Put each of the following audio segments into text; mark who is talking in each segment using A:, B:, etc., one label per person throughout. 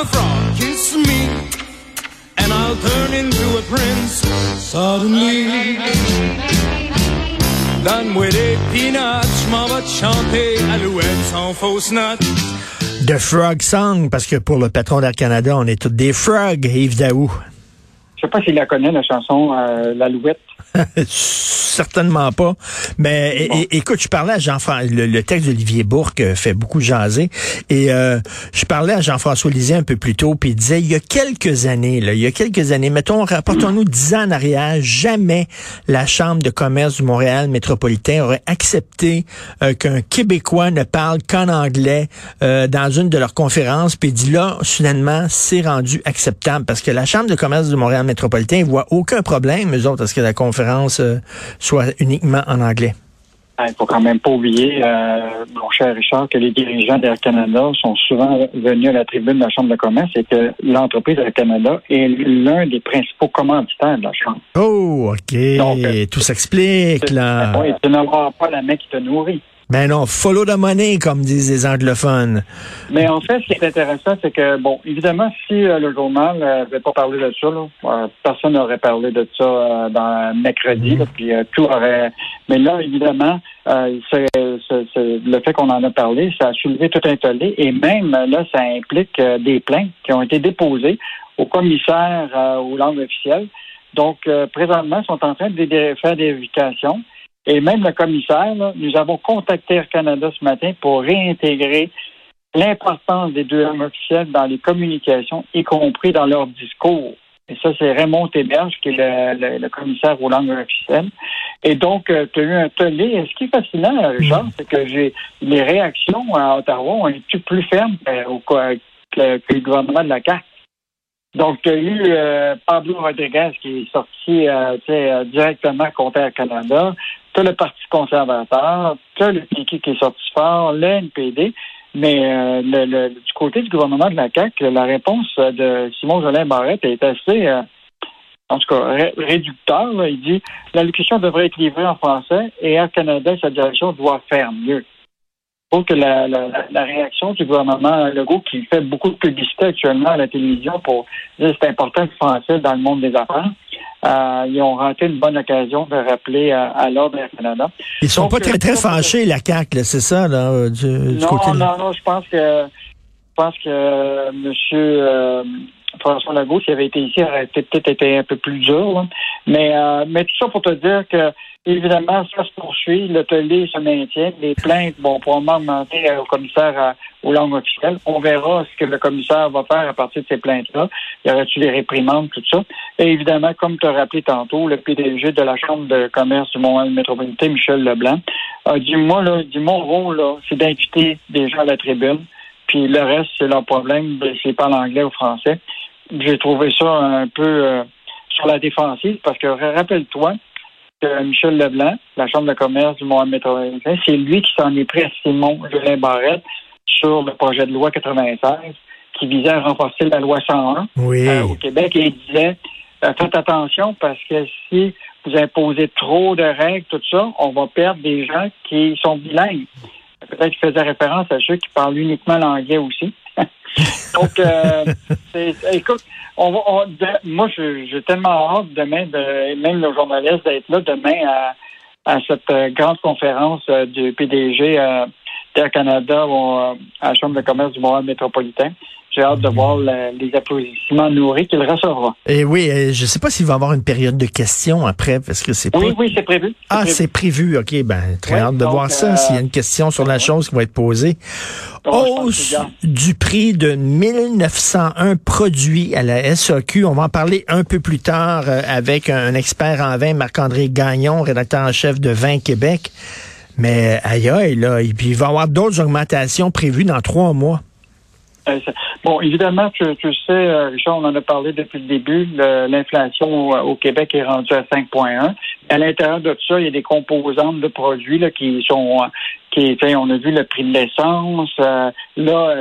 A: a frog, kiss me, and I'll turn into a prince suddenly. Donne-moi des peanuts, je m'en vais te chanter Alouette sans fausse note.
B: The Frog Song, parce que pour le patron d'Air Canada, on est tous des frogs, Yves Daou.
C: Je sais pas s'il la connaît, la chanson euh, L'Alouette.
B: Certainement pas. Mais écoute, je parlais à Jean-François, le, texte d'Olivier Bourque euh, fait beaucoup jaser. Et euh, je parlais à Jean-François Lisée un peu plus tôt, puis il disait, il y a quelques années, là, il y a quelques années, mettons, rapportons-nous dix ans en arrière, jamais la Chambre de commerce du Montréal métropolitain aurait accepté euh, qu'un Québécois ne parle qu'en anglais dans une de leurs conférences. Puis il dit là, soudainement, c'est rendu acceptable parce que la Chambre de commerce du Montréal métropolitain voit aucun problème, eux autres, à ce que la conférence soit uniquement en anglais?
C: Il ne faut quand même pas oublier, euh, mon cher Richard, que les dirigeants d'Air Canada sont souvent venus à la tribune de la Chambre de commerce et que l'entreprise Air Canada est l'un des principaux commanditaires de la Chambre.
B: Oh, OK. Euh, Tout s'explique, là.
C: Oui, tu n'auras pas la main qui te nourrit.
B: Ben non, follow the money, comme disent les anglophones.
C: Mais en fait, ce qui est intéressant, c'est que, bon, évidemment, si euh, le journal n'avait euh, pas parlé de ça, là, euh, personne n'aurait parlé de ça dans mercredi, mm-hmm. puis tout aurait... Mais là, évidemment, c'est, le fait qu'on en a parlé, ça a soulevé tout un tollé, et même là, ça implique des plaintes qui ont été déposées au commissaire aux langues officielles. Donc, présentement, ils sont en train de faire des vérifications. Et même le commissaire, nous avons contacté Air Canada ce matin pour réintégrer l'importance des deux langues officielles dans les communications, y compris dans leur discours. Et ça, c'est Raymond Théberge, qui est le, commissaire aux langues officielles. Et donc, euh, tu as eu un tollé. Et ce qui est fascinant, Richard, mm. c'est que j'ai les réactions à Ottawa ont été plus fermes que, le gouvernement de la CAQ. Donc, tu as eu euh, Pablo Rodriguez qui est sorti euh, directement contre Air Canada tu le Parti conservateur, tu le PQ qui est sorti fort, le NPD, mais euh, le, du côté du gouvernement de la CAQ, la réponse de Simon Jolin Barrette est assez, euh, en tout cas, réducteur. Il dit l'allocution devrait être livrée en français et Air Canada sa direction doivent faire mieux. Je trouve que la, la, réaction du gouvernement Legault, qui fait beaucoup de publicité actuellement à la télévision pour dire c'est important le français dans le monde des affaires, euh, ils ont raté une bonne occasion de rappeler à, l'ordre du Canada.
B: Ils sont pas très, très fâchés, la CAQ, c'est ça, là, euh, du,
C: non,
B: côté...
C: Non, non, je pense que je pense que euh, M. Euh, François Legault, s'il avait été ici, aurait peut-être été un peu plus dur. Mais, mais tout ça pour te dire que Évidemment, ça se poursuit, tollé se maintient, les plaintes vont probablement augmenter au commissaire aux langues officielles. On verra ce que le commissaire va faire à partir de ces plaintes-là. Y aura-t-il des réprimandes, tout ça? Et évidemment, comme tu as rappelé tantôt, le PDG de la Chambre de commerce du Montréal métropolitain, Michel Leblanc, a dit, moi, là, mon rôle, c'est d'inviter des gens à la tribune, puis le reste, c'est leur problème, c'est pas l'anglais ou français. J'ai trouvé ça un peu euh, sur la défensive, parce que rappelle-toi, Michel Leblanc, la Chambre de commerce du Montréal métropolitain, c'est lui qui s'en est pris à Simon Jolin Barrette sur le projet de loi 96 qui visait à renforcer la loi 101 euh, au Québec et il disait euh, faites attention parce que si vous imposez trop de règles, tout ça, on va perdre des gens qui sont bilingues. Peut-être qu'il faisait référence à ceux qui parlent uniquement l'anglais aussi. Donc, euh, écoute, on moi, j'ai tellement hâte demain, de, même le journaliste, d'être là demain à, cette euh, grande conférence euh, du PDG euh, d'Air Canada à la Chambre de commerce du Montréal métropolitain. J'ai hâte de voir les applaudissements nourris qu'il recevra.
B: Et oui, je ne sais pas s'il va y avoir une période de questions après, parce que c'est
C: Oui, oui, c'est prévu.
B: Ah, c'est prévu. OK, ben très hâte de voir ça, s'il y a une question sur la chose qui va être posée. Hausse du prix de 1901 produits à la SAQ. On va en parler un peu plus tard avec un expert en vin, Marc-André Gagnon, rédacteur en chef de Vin Québec. Mais aïe aïe, là, et puis il va y avoir d'autres augmentations prévues dans trois mois.
C: Euh, bon, évidemment, tu, sais, euh, Richard, on en a parlé depuis le début. L'inflation au, Québec est rendue à 5,1. À l'intérieur de tout ça, il y a des composantes de produits là, qui sont qui on a vu le prix de l'essence. Euh, là,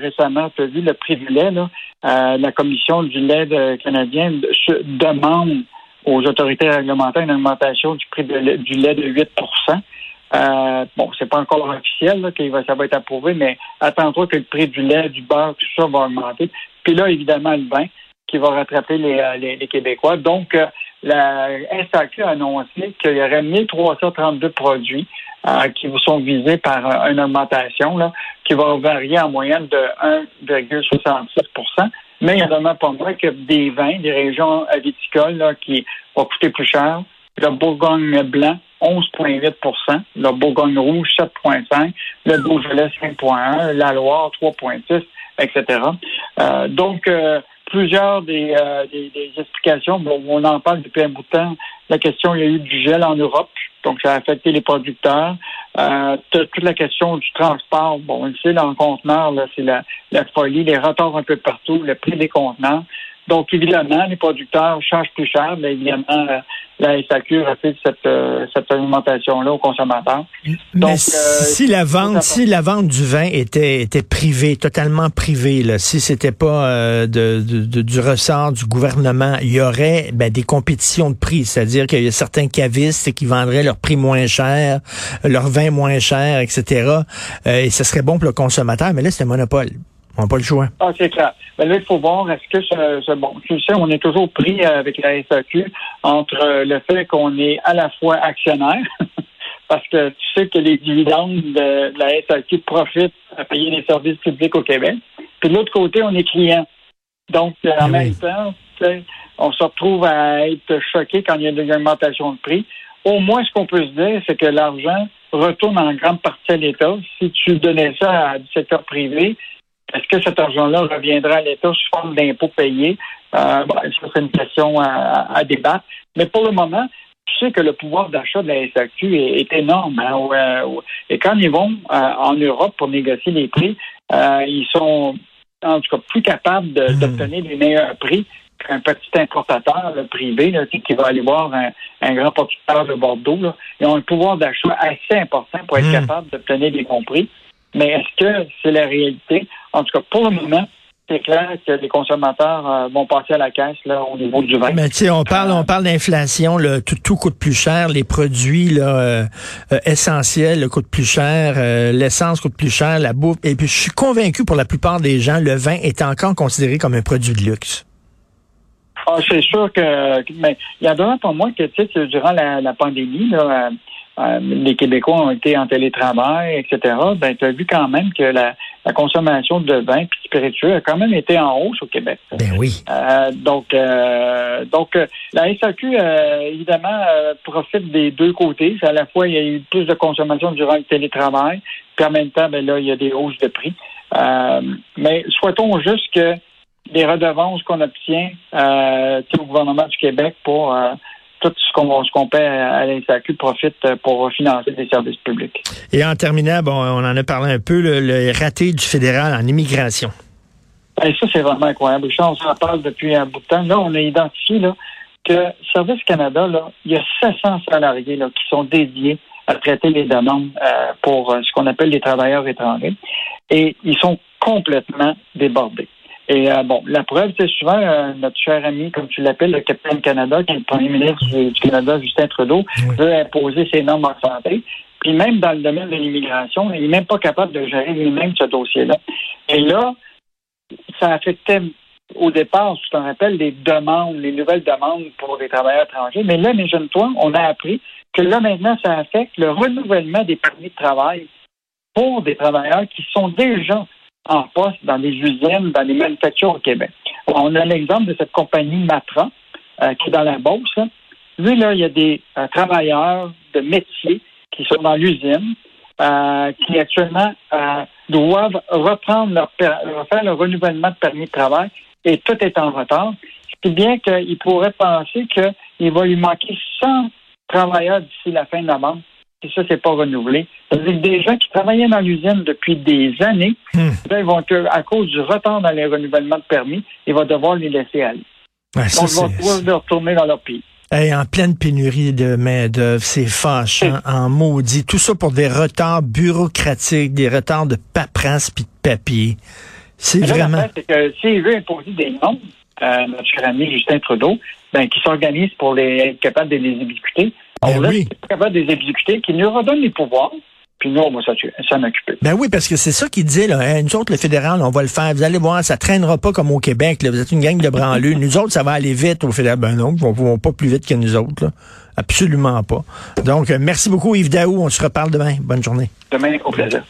C: récemment, tu as vu le prix du lait. Là, la commission du lait canadien demande aux autorités réglementaires une augmentation du prix du lait de 8 Euh, bon, c'est pas encore officiel là, que ça va être approuvé, mais attends-toi que le prix du lait, du beurre, tout ça va augmenter. Puis là, évidemment, le vin qui va rattraper les, euh, les, Québécois. Donc, euh, la SAQ a annoncé qu'il y aurait 1332 produits euh, qui sont visés par une augmentation là, qui va varier en moyenne de 1,66% mais il y en a pas moins que des vins, des régions viticoles là, qui vont coûter plus cher. Le Bourgogne blanc, 11,8% le Bourgogne rouge, 7,5% le Beaujolais, 5,1 la Loire, 3,6 etc. Euh, donc, euh, plusieurs euh, des, des, explications. Bon, on en parle depuis un bout de temps. La question, il y a eu du gel en Europe, donc ça a affecté les producteurs. Euh, toute la question du transport, bon, on le sait, dans le conteneur, c'est la, la folie, les retards un peu partout, le prix des conteneurs. Donc, évidemment, les producteurs changent plus cher, mais évidemment, euh, la SAQ refuse cette, euh, cette alimentation-là aux consommateurs.
B: Donc, mais si euh, la vente, si la vente du vin était, était privée, totalement privée, là, si c'était pas de, de, du ressort du gouvernement, il y aurait ben, des compétitions de prix, c'est-à-dire qu'il y a certains cavistes qui vendraient leur prix moins cher, leur vin moins cher, etc. et ce serait bon pour le consommateur, mais là, c'est un monopole. On n'a pas le choix.
C: Ah, c'est clair. Ben là, il faut voir, est-ce que ce, bon, tu sais, on est toujours pris avec la SAQ entre le fait qu'on est à la fois actionnaire, parce que tu sais que les dividendes de, la SAQ profitent à payer les services publics au Québec. Puis de l'autre côté, on est client. Donc, euh, en même temps, on se retrouve à être choqué quand il y a une augmentation de prix. Au moins, ce qu'on peut se dire, c'est que l'argent retourne en grande partie à l'État. Si tu donnais ça à du secteur privé, est-ce que cet argent-là reviendra à l'État sous forme d'impôts payés? Euh, bon, ça, c'est une question à, débattre. Mais pour le moment, tu sais que le pouvoir d'achat de la SAQ est, énorme. Hein, euh, et quand ils vont euh, en Europe pour négocier les prix, euh, ils sont en tout cas plus capables hmm. d'obtenir des meilleurs prix qu'un petit importateur privé qui va aller voir un, grand producteur de Bordeaux. Ils ont un pouvoir d'achat assez important pour être hmm. capable d'obtenir des bons prix. Mais est-ce que c'est la réalité? En tout cas, pour le moment, c'est clair que les consommateurs euh, vont passer à la caisse là, au niveau du vin.
B: Mais tu sais, on parle, on parle d'inflation, tout, tout coûte plus cher, les produits là, euh, euh, essentiels coûtent plus cher, l'essence coûte plus cher, la bouffe. Et puis je suis convaincu pour la plupart des gens, le vin est encore considéré comme un produit de luxe.
C: Ah, c'est sûr que mais il y a d'autres pour moi que tu sais, durant la, la pandémie, là, euh, les Québécois ont été en télétravail, etc., ben, tu as vu quand même que la, consommation de vin et spiritueux a quand même été en hausse au Québec.
B: Ben oui.
C: Euh, donc, euh, donc la SAQ, évidemment, profite des deux côtés. À la fois, il y a eu plus de consommation durant le télétravail, puis en même temps, ben, là, il y a des hausses de prix. mais souhaitons juste que les redevances qu'on obtient au gouvernement du Québec pour tout ce qu'on paie à l'INSAQ profite pour financer des services publics.
B: Et en terminant, bon, on en a parlé un peu, le, raté du fédéral en immigration.
C: Et ça, c'est vraiment incroyable. on s'en parle depuis un bout de temps. Là, on a identifié là, que Service Canada, là, il y a 700 salariés là, qui sont dédiés à traiter les demandes euh, pour euh, ce qu'on appelle les travailleurs étrangers. Et ils sont complètement débordés. Et euh, bon, la preuve, c'est souvent euh, notre cher ami, comme tu l'appelles, le capitaine Canada, qui est le premier ministre du, Canada, Justin Trudeau, veut imposer ses normes en santé. Puis même dans le domaine de l'immigration, il n'est même pas capable de gérer lui-même ce dossier-là. Et là, ça affectait au départ, tu t'en rappelles, les demandes, les nouvelles demandes pour les travailleurs étrangers. Mais là, mes jeunes toi, on a appris que là, maintenant, ça affecte le renouvellement des permis de travail pour des travailleurs qui sont déjà en poste dans les usines, dans les manufactures au Québec. On a l'exemple de cette compagnie Matra, euh, qui est dans la Beauce. Lui, là, il y a des euh, travailleurs de métier qui sont dans l'usine, euh, qui actuellement doivent reprendre leur faire le renouvellement de permis de travail et tout est en retard. Qui bien qu'il pourrait penser qu'il va lui manquer 100 travailleurs d'ici la fin novembre et ça, c'est pas renouvelé. C'est-à-dire des gens qui travaillaient dans l'usine depuis des années, hmm. ils vont, à cause du retard dans les renouvellements de permis, ils vont devoir les laisser aller. Donc, ils vont devoir retourner dans leur pays.
B: en pleine pénurie de main-d'œuvre, c'est fâchant, en maudit. Tout ça pour des retards bureaucratiques, des retards de paperasse puis de papier. C'est vraiment.
C: C'est que s'il veut imposer des normes, euh, notre cher ami Justin Trudeau, ben, qui s'organise pour les, être capable de les exécuter,
B: Ben
C: laisse
B: oui.
C: pas capable de les exécuter, qui nous redonnent les pouvoirs, puis nous, on va s'en occuper.
B: Ben oui, parce que c'est ça qu'il dit, là. Hein, nous autres, le fédéral, on va le faire. Vous allez voir, ça traînera pas comme au Québec. Là. Vous êtes une gang de branleux. nous autres, ça va aller vite au fédéral. Ben non, ils vont, vont pas plus vite que nous autres. Là. Absolument pas. Donc, euh, merci beaucoup, Yves Daou. On se reparle demain. Bonne journée.
C: Demain, au plaisir.